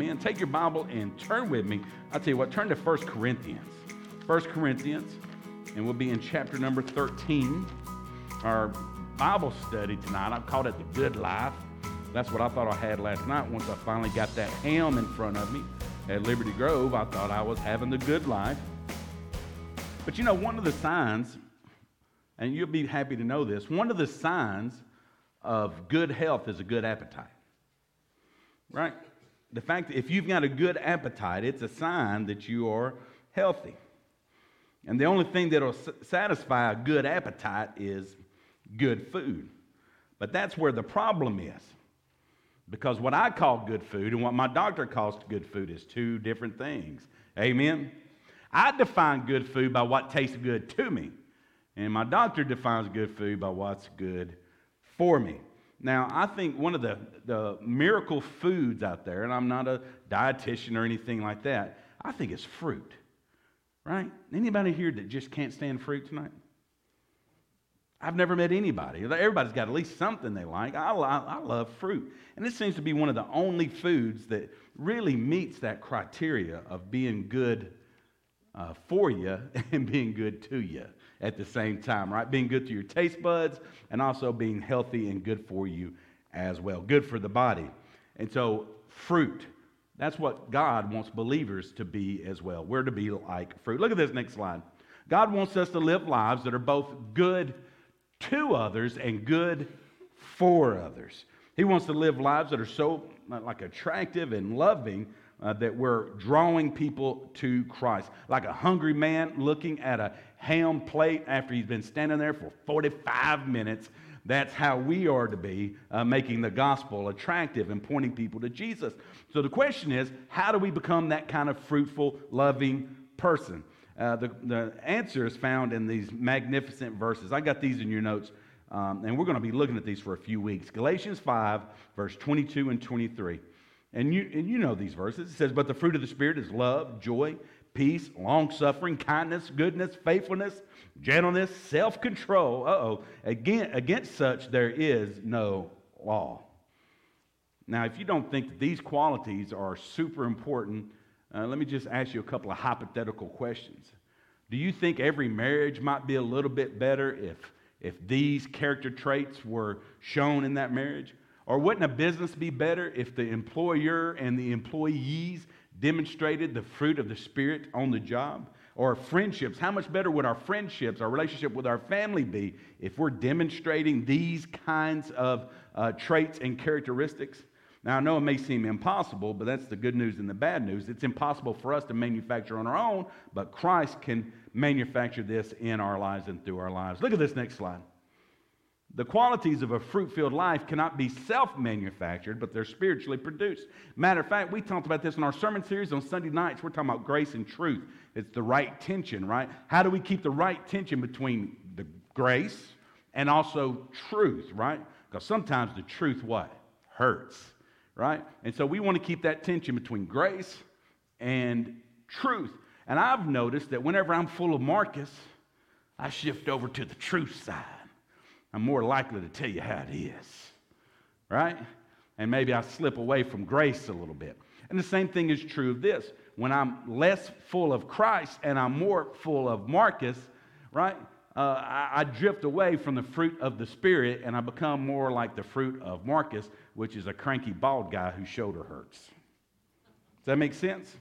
Amen. Take your Bible and turn with me. I'll tell you what, turn to 1 Corinthians. 1 Corinthians, and we'll be in chapter number 13. Our Bible study tonight, I've called it the good life. That's what I thought I had last night once I finally got that ham in front of me at Liberty Grove. I thought I was having the good life. But you know, one of the signs, and you'll be happy to know this, one of the signs of good health is a good appetite. Right? The fact that if you've got a good appetite, it's a sign that you are healthy. And the only thing that'll satisfy a good appetite is good food. But that's where the problem is. Because what I call good food and what my doctor calls good food is two different things. Amen? I define good food by what tastes good to me. And my doctor defines good food by what's good for me. Now, I think one of the, the miracle foods out there, and I'm not a dietitian or anything like that, I think it's fruit. Right? Anybody here that just can't stand fruit tonight? I've never met anybody. Everybody's got at least something they like. I, I, I, love fruit. And this seems to be one of the only foods that really meets that criteria of being good uh, for you and being good to you at the same time, right? Being good to your taste buds and also being healthy and good for you as well. Good for the body. And so, fruit. That's what God wants believers to be as well. We're to be like fruit. Look at this next slide. God wants us to live lives that are both good to others and good for others. He wants to live lives that are so like attractive and loving uh, that we're drawing people to Christ. Like a hungry man looking at a ham plate after he's been standing there for 45 minutes that's how we are to be, uh, making the gospel attractive and pointing people to Jesus. So the question is how do we become that kind of fruitful, loving person? Uh, the, the answer is found in these magnificent verses. I got these in your notes, um, and we're going to be looking at these for a few weeks. Galatians 5, verse 22 and 23. And you, and you know these verses. It says, But the fruit of the Spirit is love, joy, peace, long suffering, kindness, goodness, faithfulness, gentleness, self control. Uh oh. Again, against such there is no law. Now, if you don't think that these qualities are super important, uh, let me just ask you a couple of hypothetical questions. Do you think every marriage might be a little bit better if, if these character traits were shown in that marriage? Or wouldn't a business be better if the employer and the employees demonstrated the fruit of the Spirit on the job? or friendships. How much better would our friendships, our relationship with our family be if we're demonstrating these kinds of uh, traits and characteristics? Now, I know it may seem impossible, but that's the good news and the bad news. It's impossible for us to manufacture on our own, but Christ can manufacture this in our lives and through our lives. Look at this next slide. The qualities of a fruit filled life cannot be self manufactured, but they're spiritually produced. Matter of fact, we talked about this in our sermon series on Sunday nights. We're talking about grace and truth. It's the right tension, right? How do we keep the right tension between the grace and also truth, right? Because sometimes the truth what? Hurts, right? And so we want to keep that tension between grace and truth. And I've noticed that whenever I'm full of Marcus, I shift over to the truth side. I'm more likely to tell you how it is, right? And maybe I slip away from grace a little bit. And the same thing is true of this. When I'm less full of Christ and I'm more full of Marcus, right? Uh, I, I, drift away from the fruit of the Spirit and I become more like the fruit of Marcus, which is a cranky bald guy whose shoulder hurts. Does that make sense?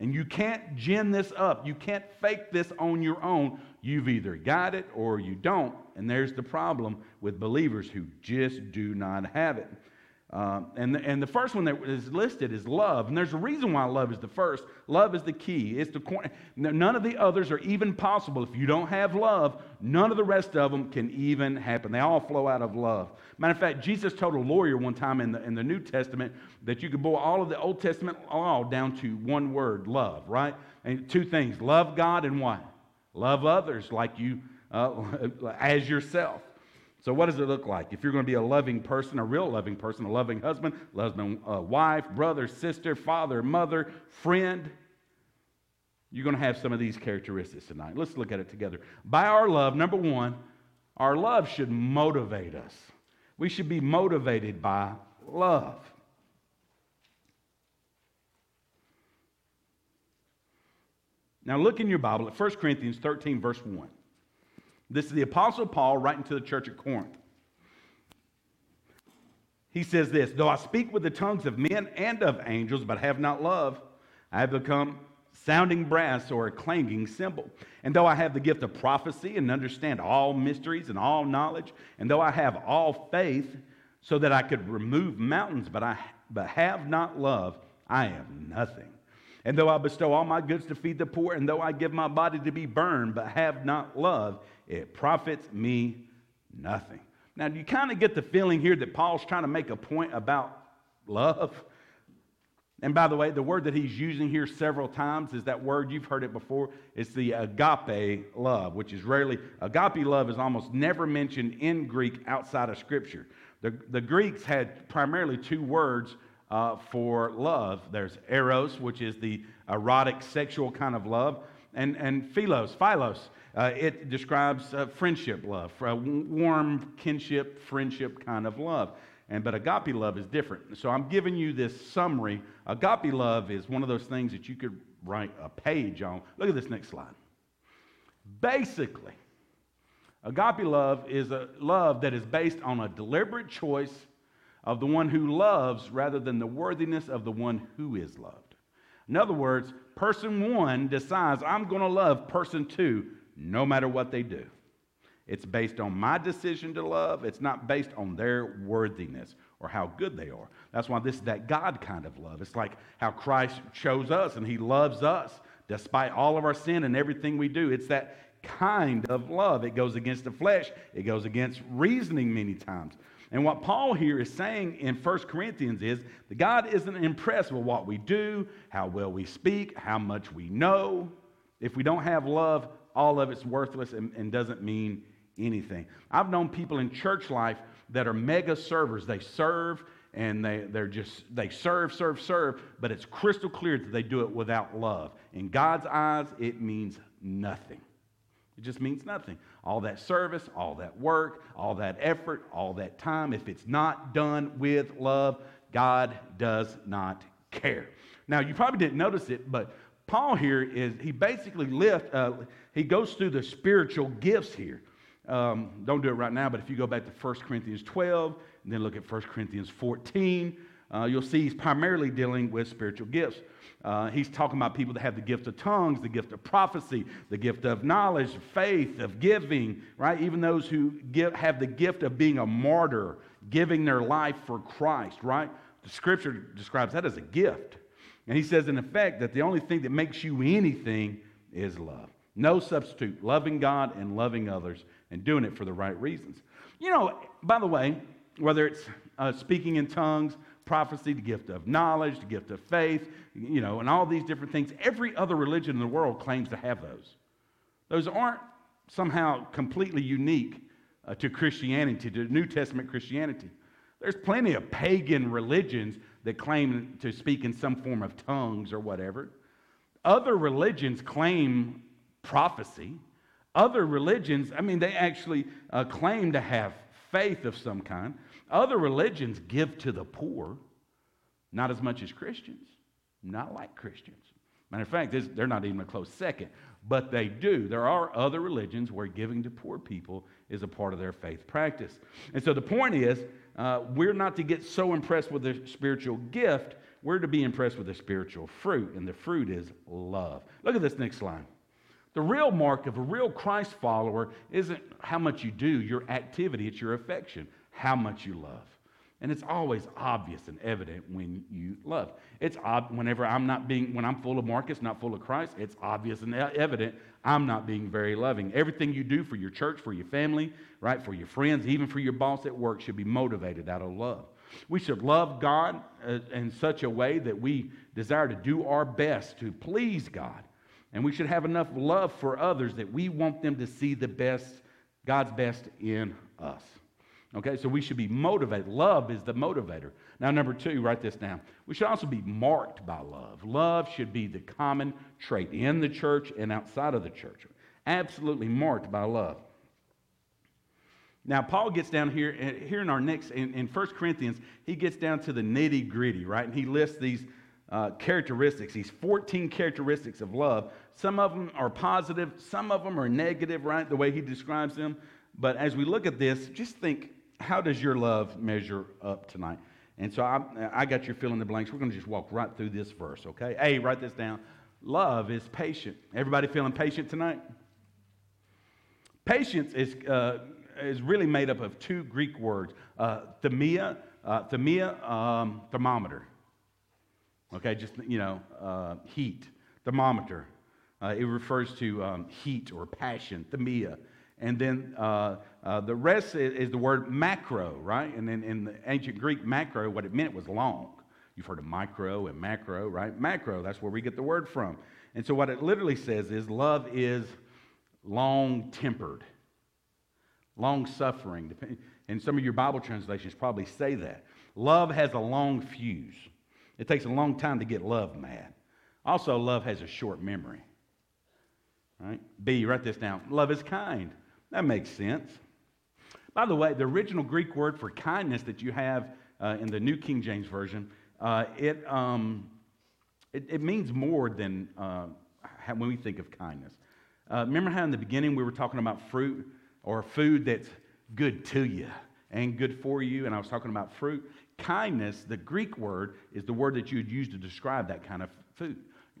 And you can't gin this up. You can't fake this on your own. You've either got it or you don't. And there's the problem with believers who just do not have it. Uh, and, the, and the first one that is listed is love. And there's a reason why love is the first. Love is the key. It's the none of the others are even possible. If you don't have love, none of the rest of them can even happen. They all flow out of love. Matter of fact, Jesus told a lawyer one time in the, in the New Testament that you could boil all of the Old Testament law down to one word love, right? And two things love God and what? Love others like you, uh, as yourself. So, what does it look like? If you're going to be a loving person, a real loving person, a loving husband, husband, uh, wife, brother, sister, father, mother, friend, you're going to have some of these characteristics tonight. Let's look at it together. By our love, number one, our love should motivate us. We should be motivated by love. Now, look in your Bible at 1 Corinthians 13, verse 1. This is the Apostle Paul writing to the church at Corinth. He says this Though I speak with the tongues of men and of angels, but have not love, I have become sounding brass or a clanging cymbal. And though I have the gift of prophecy and understand all mysteries and all knowledge, and though I have all faith so that I could remove mountains, but I but have not love, I am nothing. And though I bestow all my goods to feed the poor, and though I give my body to be burned, but have not love, it profits me nothing. Now, you kind of get the feeling here that Paul's trying to make a point about love. And by the way, the word that he's using here several times is that word, you've heard it before, it's the agape love, which is rarely, agape love is almost never mentioned in Greek outside of Scripture. The, the Greeks had primarily two words uh, for love. There's eros, which is the erotic, sexual kind of love, and, and philos, philos. Uh, it describes uh, friendship love, a warm kinship, friendship kind of love. And but agape love is different. So I'm giving you this summary. Agape love is one of those things that you could write a page on. Look at this next slide. Basically, agape love is a love that is based on a deliberate choice of the one who loves rather than the worthiness of the one who is loved. In other words, person one decides, I'm going to love person two no matter what they do. It's based on my decision to love, it's not based on their worthiness or how good they are. That's why this is that God kind of love. It's like how Christ chose us and he loves us despite all of our sin and everything we do. It's that kind of love. It goes against the flesh, it goes against reasoning many times. And what Paul here is saying in 1 Corinthians is that God isn't impressed with what we do, how well we speak, how much we know. If we don't have love, all of it's worthless and, and doesn't mean anything. I've known people in church life that are mega servers. They serve and they, they're just, they serve, serve, serve, but it's crystal clear that they do it without love. In God's eyes, it means nothing. It just means nothing. All that service, all that work, all that effort, all that time, if it's not done with love, God does not care. Now, you probably didn't notice it, but Paul here is, he basically lift, uh, he goes through the spiritual gifts here. Um, don't do it right now, but if you go back to 1 Corinthians 12 and then look at 1 Corinthians 14, uh, you'll see he's primarily dealing with spiritual gifts. Uh, he's talking about people that have the gift of tongues, the gift of prophecy, the gift of knowledge, faith, of giving, right? Even those who give, have the gift of being a martyr, giving their life for Christ, right? The scripture describes that as a gift. And he says, in effect, that the only thing that makes you anything is love. No substitute. Loving God and loving others and doing it for the right reasons. You know, by the way, whether it's uh, speaking in tongues, prophecy, the gift of knowledge, the gift of faith, you know, and all these different things. Every other religion in the world claims to have those. Those aren't somehow completely unique uh, to Christianity, to New Testament Christianity. There's plenty of pagan religions that claim to speak in some form of tongues or whatever. Other religions claim prophecy. Other religions, I mean, they actually uh, claim to have faith of some kind. Other religions give to the poor, not as much as Christians, not like Christians. Matter of fact, they're not even a close second, but they do. There are other religions where giving to poor people is a part of their faith practice. And so the point is, uh, we're not to get so impressed with the spiritual gift, we're to be impressed with the spiritual fruit, and the fruit is love. Look at this next line. The real mark of a real Christ follower isn't how much you do, your activity, it's your affection how much you love. And it's always obvious and evident when you love. It's ob- whenever I'm not being, when I'm full of Marcus, not full of Christ, it's obvious and evident I'm not being very loving. Everything you do for your church, for your family, right, for your friends, even for your boss at work should be motivated out of love. We should love God uh, in such a way that we desire to do our best to please God. And we should have enough love for others that we want them to see the best, God's best in us. Okay, so we should be motivated. Love is the motivator. Now, number two, write this down. We should also be marked by love. Love should be the common trait in the church and outside of the church. Absolutely marked by love. Now, Paul gets down here, here in our next, in, in 1 Corinthians, he gets down to the nitty gritty, right? And he lists these uh, characteristics, these 14 characteristics of love. Some of them are positive, some of them are negative, right? The way he describes them. But as we look at this, just think how does your love measure up tonight? And so I, I got your fill in the blanks. We're going to just walk right through this verse, okay? A, write this down. Love is patient. Everybody feeling patient tonight? Patience is, uh, is really made up of two Greek words uh, thermia, uh, thermia um, thermometer. Okay, just, you know, uh, heat, thermometer. Uh, it refers to um, heat or passion, thermia. And then uh, uh, the rest is, is, the word macro, right? And then in the ancient Greek, macro, what it meant was long. You've heard of micro and macro, right? Macro, that's where we get the word from. And so what it literally says is love is long tempered, long suffering. And some of your Bible translations probably say that. Love has a long fuse. It takes a long time to get love mad. Also, love has a short memory. Right? B, write this down. Love is kind. That makes sense. By the way, the original Greek word for kindness that you have uh, in the New King James Version, uh, it, um, it, it, means more than uh, when we think of kindness. Uh, remember how in the beginning we were talking about fruit or food that's good to you and good for you, and I was talking about fruit? Kindness, the Greek word, is the word that you would use to describe that kind of food.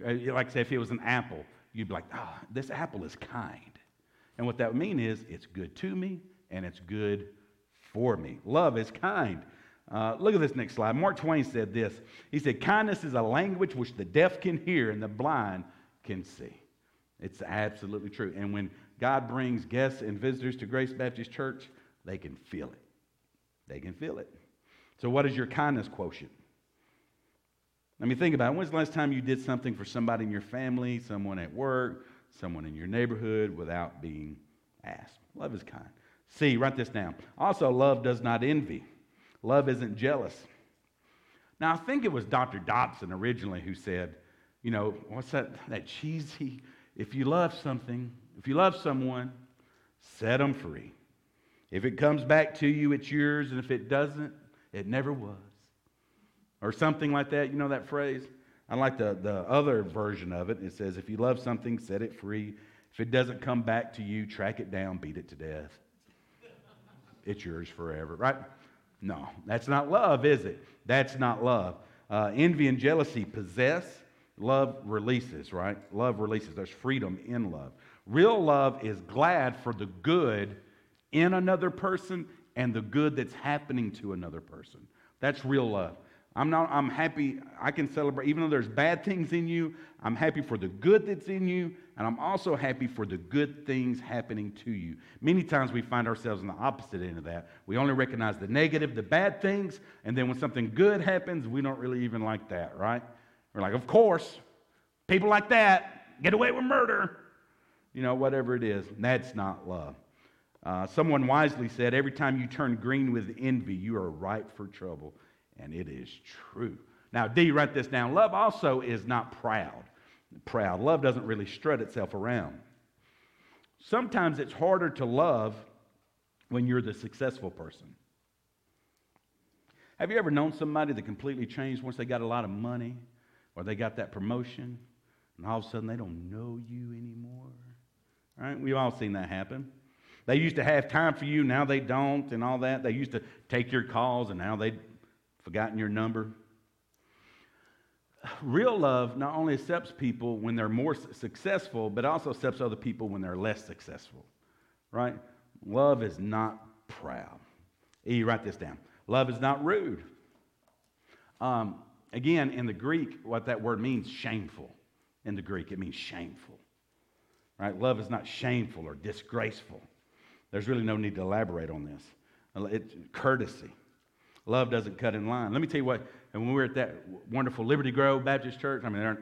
Uh, like, say, if it was an apple, you'd be like, oh, this apple is kind. And what that would mean is it's good to me and it's good for me. Love is kind. Uh, look at this next slide. Mark Twain said this. He said, Kindness is a language which the deaf can hear and the blind can see. It's absolutely true. And when God brings guests and visitors to Grace Baptist Church, they can feel it. They can feel it. So, what is your kindness quotient? Let me think about it. When's the last time you did something for somebody in your family, someone at work, someone in your neighborhood without being asked? Love is kind. C, write this down. Also, love does not envy. Love isn't jealous. Now, I think it was Dr. Dobson originally who said, you know, what's that, that cheesy, if you love something, if you love someone, set them free. If it comes back to you, it's yours, and if it doesn't, it never was. Or something like that. You know that phrase? I like the, the other version of it. It says, if you love something, set it free. If it doesn't come back to you, track it down, beat it to death. it's yours forever, right? No, that's not love, is it? That's not love. Uh, envy and jealousy possess, love releases, right? Love releases. There's freedom in love. Real love is glad for the good in another person and the good that's happening to another person. That's real love. I'm not I'm happy I can celebrate even though there's bad things in you, I'm happy for the good that's in you, and I'm also happy for the good things happening to you. Many times we find ourselves on the opposite end of that. We only recognize the negative, the bad things, and then when something good happens, we don't really even like that, right? We're like, "Of course, people like that get away with murder." You know, whatever it is. That's not love. Uh, someone wisely said, Every time you turn green with envy, you are ripe for trouble. And it is true. Now, D, write this down. Love also is not proud. Proud. Love doesn't really strut itself around. Sometimes it's harder to love when you're the successful person. Have you ever known somebody that completely changed once they got a lot of money or they got that promotion and all of a sudden they don't know you anymore? Right? We've all seen that happen. They used to have time for you, now they don't, and all that. They used to take your calls, and now they've forgotten your number. Real love not only accepts people when they're more successful, but also accepts other people when they're less successful, right? Love is not proud. E, write this down. Love is not rude. Um, again, in the Greek, what that word means, shameful. In the Greek, it means shameful. Right? Love is not shameful or disgraceful. There's really no need to elaborate on this. It's courtesy. Love doesn't cut in line. Let me tell you what, and when we were at that wonderful Liberty Grove Baptist Church, I mean,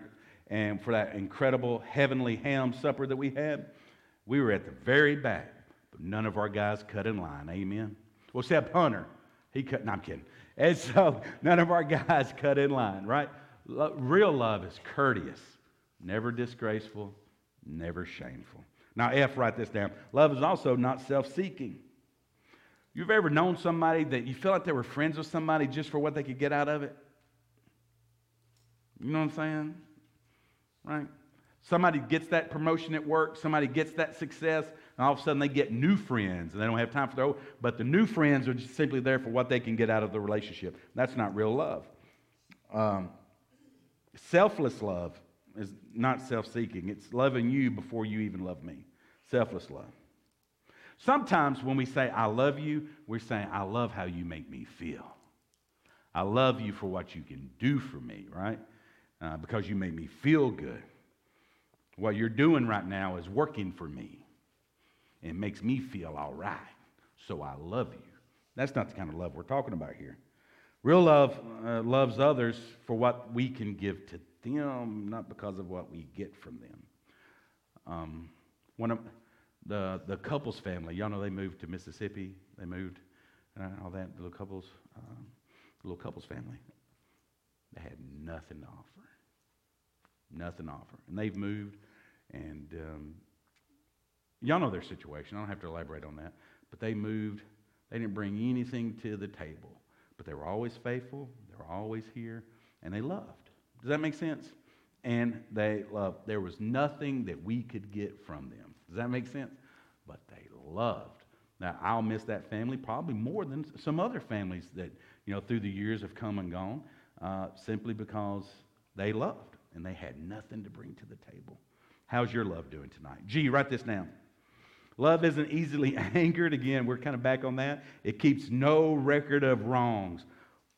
and for that incredible heavenly ham supper that we had, we were at the very back, but none of our guys cut in line. Amen. Well, except Hunter. He cut, no, I'm kidding. And so none of our guys cut in line, right? Real love is courteous, never disgraceful, never shameful. Now, F, write this down. Love is also not self seeking. You've ever known somebody that you feel like they were friends with somebody just for what they could get out of it? You know what I'm saying? Right? Somebody gets that promotion at work, somebody gets that success, and all of a sudden they get new friends and they don't have time for their old, but the new friends are just simply there for what they can get out of the relationship. That's not real love. Um, selfless love is not self seeking, it's loving you before you even love me. Selfless love. Sometimes when we say, I love you, we're saying, I love how you make me feel. I love you for what you can do for me, right? Uh, because you make me feel good. What you're doing right now is working for me. It makes me feel all right. So I love you. That's not the kind of love we're talking about here. Real love uh, loves others for what we can give to them, not because of what we get from them. Um, one of the, the couples family, y'all know they moved to Mississippi. They moved, uh, all that, little couples, um, little couples family. They had nothing to offer. Nothing to offer. And they've moved, and um, y'all know their situation. I don't have to elaborate on that. But they moved. They didn't bring anything to the table. But they were always faithful. They were always here. And they loved. Does that make sense? And they loved. There was nothing that we could get from them. Does that make sense? But they loved. Now, I'll miss that family probably more than some other families that, you know, through the years have come and gone uh, simply because they loved and they had nothing to bring to the table. How's your love doing tonight? Gee, write this down. Love isn't easily angered. Again, we're kind of back on that. It keeps no record of wrongs.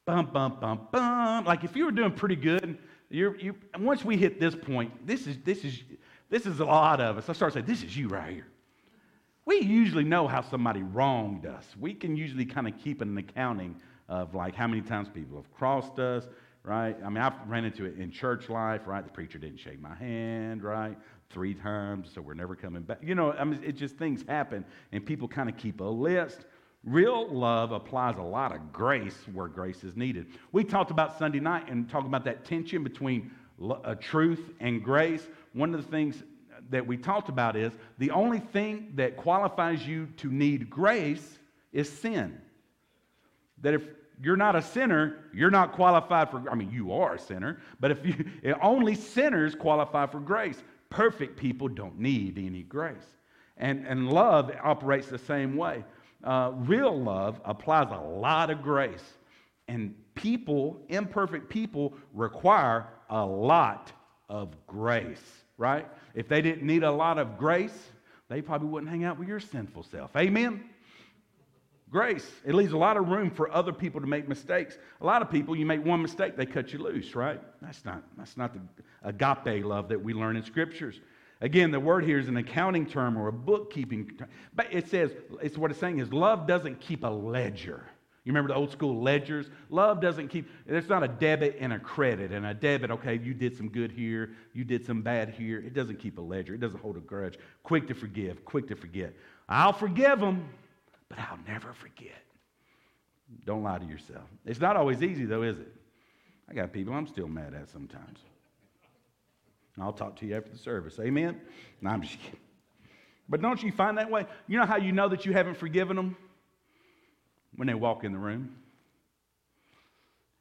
Bum, bum, bum, bum. Like if you were doing pretty good, you're, you, once we hit this point, this is, this, is, this is a lot of us. I start saying, this is you right here. We usually know how somebody wronged us. We can usually kind of keep an accounting of like how many times people have crossed us, right? I mean, I've ran into it in church life, right? The preacher didn't shake my hand, right? Three times, so we're never coming back. You know, I mean, it just things happen, and people kind of keep a list. Real love applies a lot of grace where grace is needed. We talked about Sunday night and talked about that tension between uh, truth and grace. One of the things that we talked about is the only thing that qualifies you to need grace is sin. That if you're not a sinner, you're not qualified for, I mean, you are a sinner, but if you, only sinners qualify for grace. Perfect people don't need any grace. And, and love operates the same way. Uh, real love applies a lot of grace. And people, imperfect people, require a lot of grace, right? If they didn't need a lot of grace, they probably wouldn't hang out with your sinful self. Amen? Grace. It leaves a lot of room for other people to make mistakes. A lot of people, you make one mistake, they cut you loose, right? That's not, that's not the agape love that we learn in scriptures. Again, the word here is an accounting term or a bookkeeping term. But it says, it's what it's saying is love doesn't keep a ledger. You remember the old school ledgers? Love doesn't keep, there's not a debit and a credit. And a debit, okay, you did some good here, you did some bad here. It doesn't keep a ledger, it doesn't hold a grudge. Quick to forgive, quick to forget. I'll forgive them but I'll never forget. Don't lie to yourself. It's not always easy, though, is it? I got people I'm still mad at sometimes. I'll talk to you after the service. Amen? No, I'm just kidding. But don't you find that way? You know how you know that you haven't forgiven them? When they walk in the room.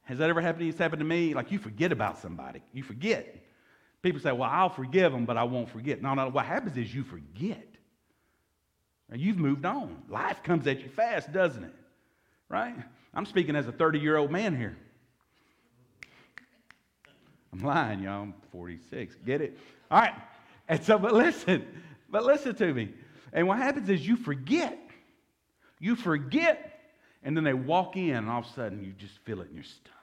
Has that ever happened to you? It's happened to me. Like you forget about somebody. You forget. People say, well, I'll forgive them, but I won't forget. No, no, what happens is you forget. You've moved on. Life comes at you fast, doesn't it? Right? I'm speaking as a 30 year old man here. I'm lying, y'all. I'm 46. Get it? All right. And so, but listen, but listen to me. And what happens is you forget. You forget, and then they walk in, and all of a sudden you just feel it in your stomach.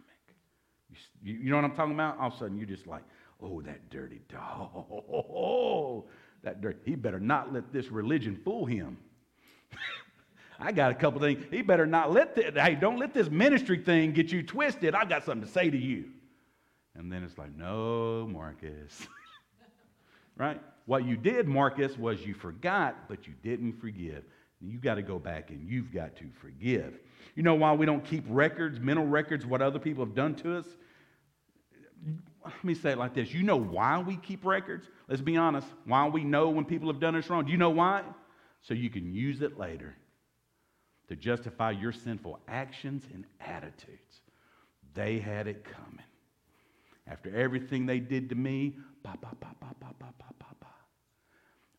You, you know what I'm talking about? All of a sudden you're just like, oh, that dirty dog. Oh, that dirt. He better not let this religion fool him. I got a couple things. He better not let this, hey, don't let this ministry thing get you twisted. I've got something to say to you. And then it's like, no, Marcus. right? What you did, Marcus, was you forgot, but you didn't forgive. You got to go back and you've got to forgive. You know why we don't keep records, mental records, what other people have done to us? Let me say it like this. You know why we keep records? Let's be honest. Why we know when people have done us wrong. Do you know why? So you can use it later to justify your sinful actions and attitudes. They had it coming. After everything they did to me, bah, bah, bah,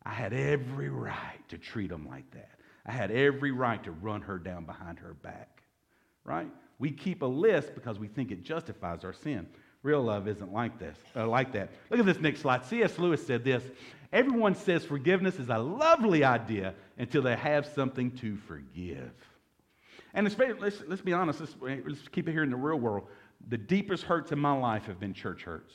I had every right to treat them like that. I had every right to run her down behind her back, right? We keep a list because we think it justifies our sin. Real love isn't like this, uh, like that. Look at this next slide. C.S. Lewis said this: Everyone says forgiveness is a lovely idea until they have something to forgive. And let's, let's be honest. Let's, let's keep it here in the real world. The deepest hurts in my life have been church hurts.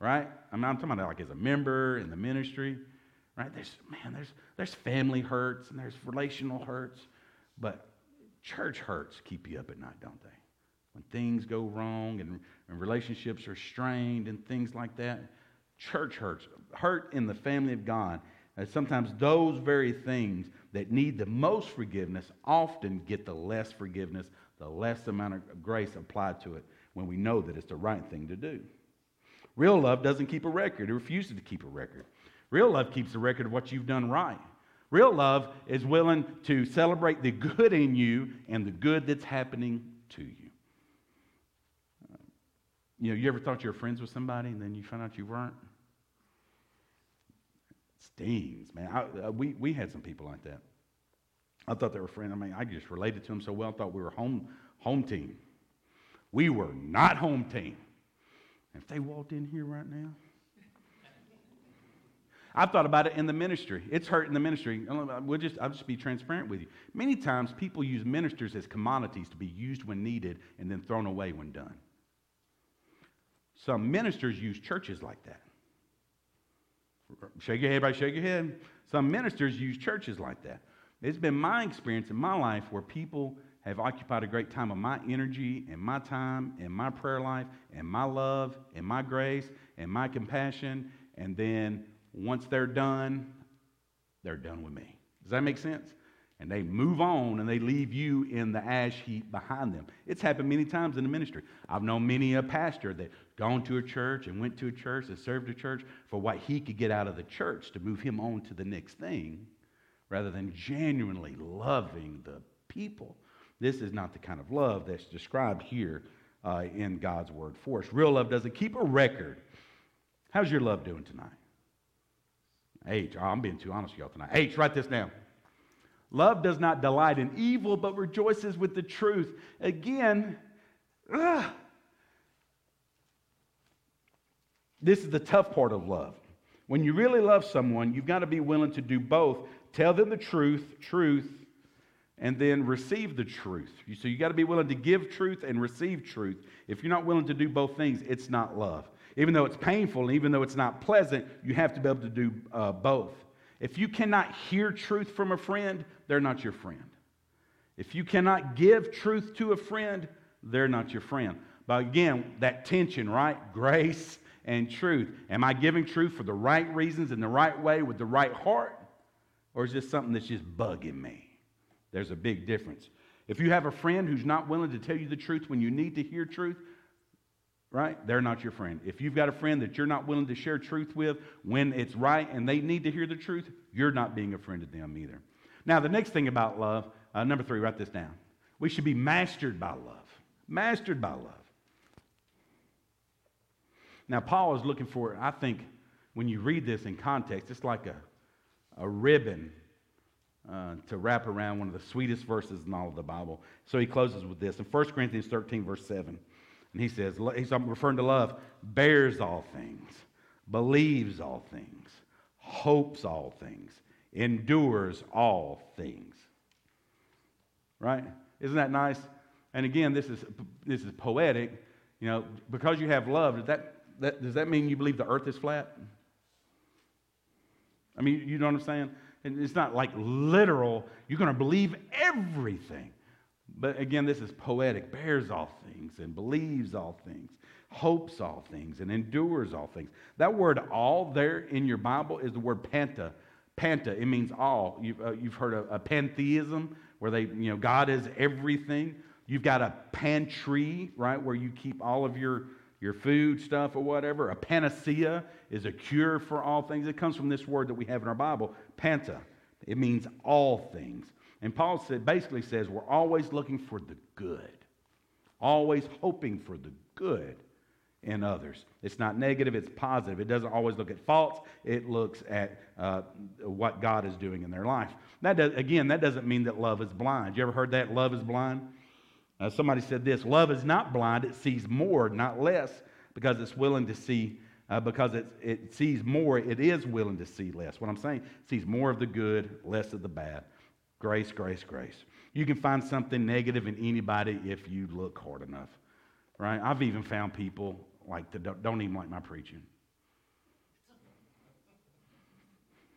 Right? I mean, I'm talking about like as a member in the ministry. Right? There's man, there's there's family hurts and there's relational hurts, but church hurts keep you up at night, don't they? When things go wrong and, and relationships are strained and things like that, church hurts. Hurt in the family of God. And sometimes those very things that need the most forgiveness often get the less forgiveness, the less amount of grace applied to it when we know that it's the right thing to do. Real love doesn't keep a record, it refuses to keep a record. Real love keeps a record of what you've done right. Real love is willing to celebrate the good in you and the good that's happening to you. You know, you ever thought you were friends with somebody and then you found out you weren't? It stings, man. I, uh, we, we had some people like that. I thought they were friends. I mean, I just related to them so well. I thought we were home, home team. We were not home team. If they walked in here right now, I've thought about it in the ministry. It's hurt in the ministry. We'll just, I'll just be transparent with you. Many times people use ministers as commodities to be used when needed and then thrown away when done. Some ministers use churches like that. Shake your head, everybody, shake your head. Some ministers use churches like that. It's been my experience in my life where people have occupied a great time of my energy and my time and my prayer life and my love and my grace and my compassion. And then once they're done, they're done with me. Does that make sense? And they move on and they leave you in the ash heap behind them. It's happened many times in the ministry. I've known many a pastor that gone to a church and went to a church and served a church for what he could get out of the church to move him on to the next thing rather than genuinely loving the people. This is not the kind of love that's described here uh, in God's word for us. Real love doesn't keep a record. How's your love doing tonight? H. I'm being too honest with y'all tonight. H, write this down. Love does not delight in evil, but rejoices with the truth. Again, ugh. this is the tough part of love. When you really love someone, you've got to be willing to do both. Tell them the truth, truth, and then receive the truth. So you got to be willing to give truth and receive truth. If you're not willing to do both things, it's not love. Even though it's painful and even though it's not pleasant, you have to be able to do uh, both. If you cannot hear truth from a friend, they're not your friend. If you cannot give truth to a friend, they're not your friend. But again, that tension, right? Grace and truth. Am I giving truth for the right reasons in the right way with the right heart? Or is this something that's just bugging me? There's a big difference. If you have a friend who's not willing to tell you the truth when you need to hear truth, right? They're not your friend. If you've got a friend that you're not willing to share truth with when it's right and they need to hear the truth, you're not being a friend to them either. Now, the next thing about love, uh, number three, write this down. We should be mastered by love. Mastered by love. Now, Paul is looking for, I think, when you read this in context, it's like a, a ribbon uh, to wrap around one of the sweetest verses in all of the Bible. So he closes with this in 1 Corinthians 13, verse 7. And he says, he's referring to love, bears all things, believes all things, hopes all things, endures all things. Right? Isn't that nice? And again, this is, this is poetic. You know, because you have love, does that, that, does that mean you believe the earth is flat? I mean, you know what I'm saying? And it's not like literal, you're going to believe everything. But again, this is poetic, bears all things and believes all things, hopes all things and endures all things. That word all there in your Bible is the word panta. Panta, it means all. You've, uh, you've heard of a pantheism, where they, you know, God is everything. You've got a pantry, right, where you keep all of your, your food stuff or whatever. A panacea is a cure for all things. It comes from this word that we have in our Bible, panta. It means all things. And Paul said, basically says we're always looking for the good, always hoping for the good in others. It's not negative, it's positive. It doesn't always look at faults, it looks at uh, what God is doing in their life. That does, again, that doesn't mean that love is blind. You ever heard that? Love is blind? Uh, somebody said this love is not blind, it sees more, not less, because it's willing to see. Uh, because it, it sees more, it is willing to see less. What I'm saying, sees more of the good, less of the bad. Grace, grace, grace. You can find something negative in anybody if you look hard enough, right? I've even found people like that don't even like my preaching.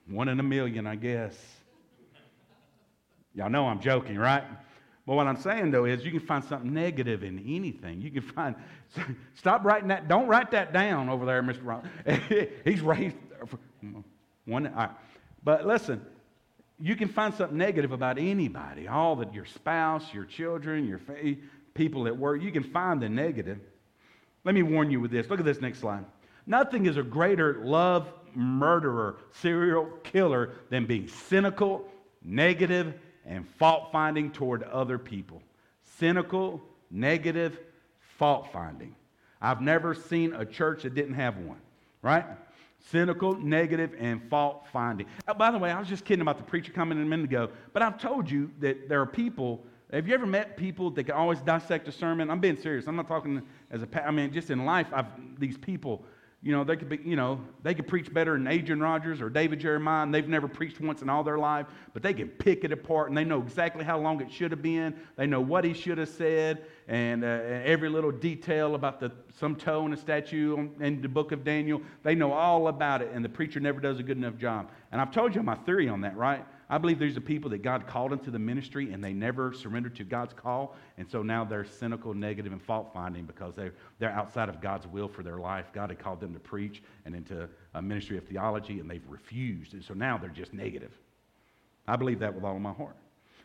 One in a million, I guess. Y'all know I'm joking, right? But what I'm saying though is you can find something negative in anything. You can find, stop writing that, don't write that down over there, Mr. Ron. He's raised one. But listen, you can find something negative about anybody, all that your spouse, your children, your people at work. You can find the negative. Let me warn you with this. Look at this next slide. Nothing is a greater love murderer, serial killer than being cynical, negative, and fault finding toward other people. Cynical, negative, fault finding. I've never seen a church that didn't have one, right? Cynical, negative, and fault finding. Oh, uh, by the way, I was just kidding about the preacher coming in a minute ago, but I've told you that there are people. Have you ever met people that can always dissect a sermon? I'm being serious. I'm not talking as a. I mean, just in life, I've these people you know, they could be, you know, they could preach better than Adrian Rogers or David Jeremiah, and they've never preached once in all their life, but they can pick it apart and they know exactly how long it should have been. They know what he should have said and uh, every little detail about the some toe in a statue in the book of Daniel. They know all about it, and the preacher never does a good enough job. And I've told you my theory on that, right? I believe there's a people that God called into the ministry and they never surrendered to God's call. And so now they're cynical, negative, and fault finding because they're, they're outside of God's will for their life. God had called them to preach and into a ministry of theology and they've refused. And so now they're just negative. I believe that with all my heart.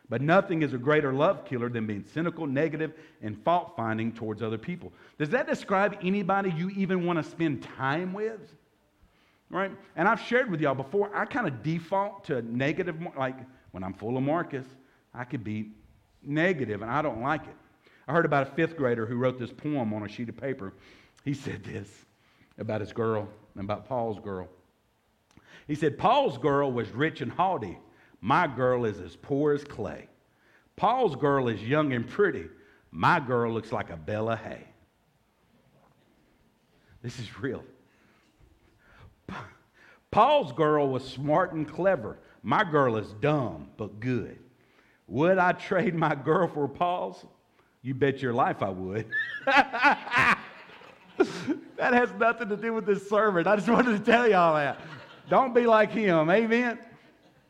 But nothing is a greater love killer than being cynical, negative, and fault finding towards other people. Does that describe anybody you even want to spend time with? Right? And I've shared with y'all before, I kind of default to negative, like when I'm full of Marcus, I could be negative and I don't like it. I heard about a fifth grader who wrote this poem on a sheet of paper. He said this about his girl and about Paul's girl. He said, Paul's girl was rich and haughty. My girl is as poor as clay. Paul's girl is young and pretty. My girl looks like a Bella hay. This is real. Paul's girl was smart and clever. My girl is dumb but good. Would I trade my girl for Paul's? You bet your life I would. that has nothing to do with this sermon. I just wanted to tell y'all that. Don't be like him. Amen?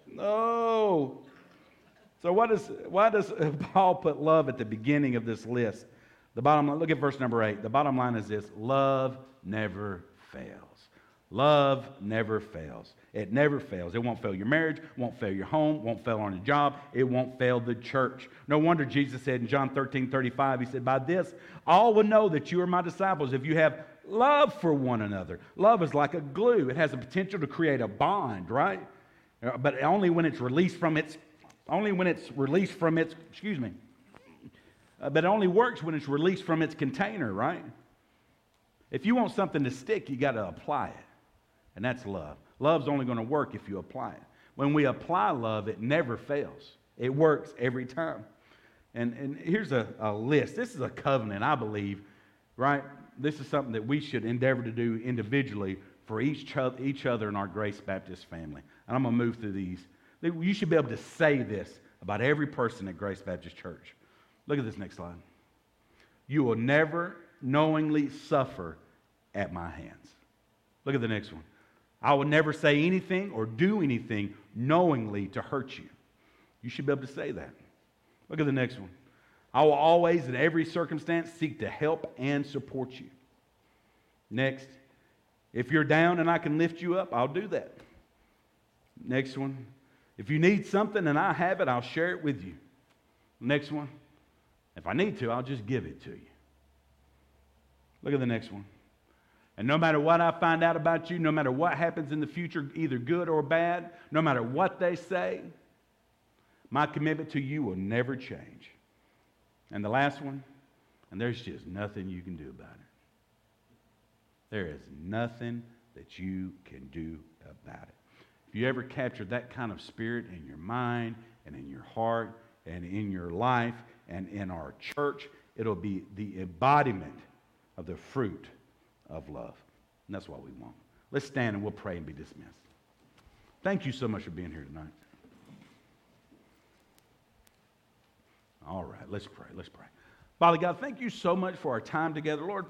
No. So, what is, why does Paul put love at the beginning of this list? The bottom line, look at verse number eight. The bottom line is this love never fails. Love never fails. It never fails. It won't fail your marriage, won't fail your home, won't fail on your job, it won't fail the church. No wonder Jesus said in John 13 35, He said, By this, all will know that you are my disciples if you have love for one another. Love is like a glue, it has the potential to create a bond, right? Uh, but only when it's released from its, only when it's released from its, excuse me, uh, but it only works when it's released from its container, right? If you want something to stick, you got to apply it. And that's love. Love's only going to work if you apply it. When we apply love, it never fails, it works every time. And, and here's a, a list. This is a covenant, I believe, right? This is something that we should endeavor to do individually for each, each other in our Grace Baptist family. And I'm going to move through these. You should be able to say this about every person at Grace Baptist Church. Look at this next slide. You will never knowingly suffer at my hands. Look at the next one. I will never say anything or do anything knowingly to hurt you. You should be able to say that. Look at the next one. I will always, in every circumstance, seek to help and support you. Next, if you're down and I can lift you up, I'll do that. Next one, if you need something and I have it, I'll share it with you. Next one, if I need to, I'll just give it to you. Look at the next one. And no matter what I find out about you, no matter what happens in the future, either good or bad, no matter what they say, my commitment to you will never change. And the last one, and there's just nothing you can do about it. There is nothing that you can do about it. If you ever capture that kind of spirit in your mind and in your heart and in your life and in our church, it'll be the embodiment of the fruit of love. And that's what we want. Let's stand and we'll pray and be dismissed. Thank you so much for being here tonight. All right, let's pray. Let's pray. Father God, thank you so much for our time together. Lord,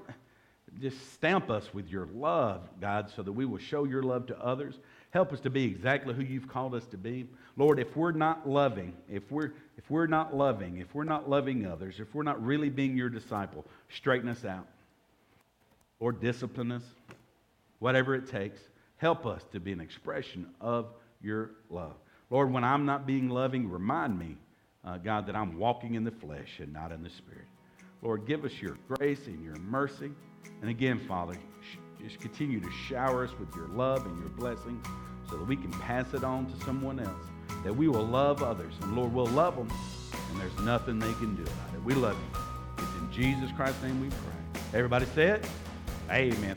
just stamp us with your love, God, so that we will show your love to others. Help us to be exactly who you've called us to be. Lord, if we're not loving, if we're if we're not loving, if we're not loving others, if we're not really being your disciple, straighten us out. Lord, discipline us. Whatever it takes, help us to be an expression of your love. Lord, when I'm not being loving, remind me, uh, God, that I'm walking in the flesh and not in the spirit. Lord, give us your grace and your mercy. And again, Father, just continue to shower us with your love and your blessings so that we can pass it on to someone else, that we will love others. And Lord, we'll love them, and there's nothing they can do about it. We love you. It's in Jesus Christ's name we pray. Everybody say it? Amen.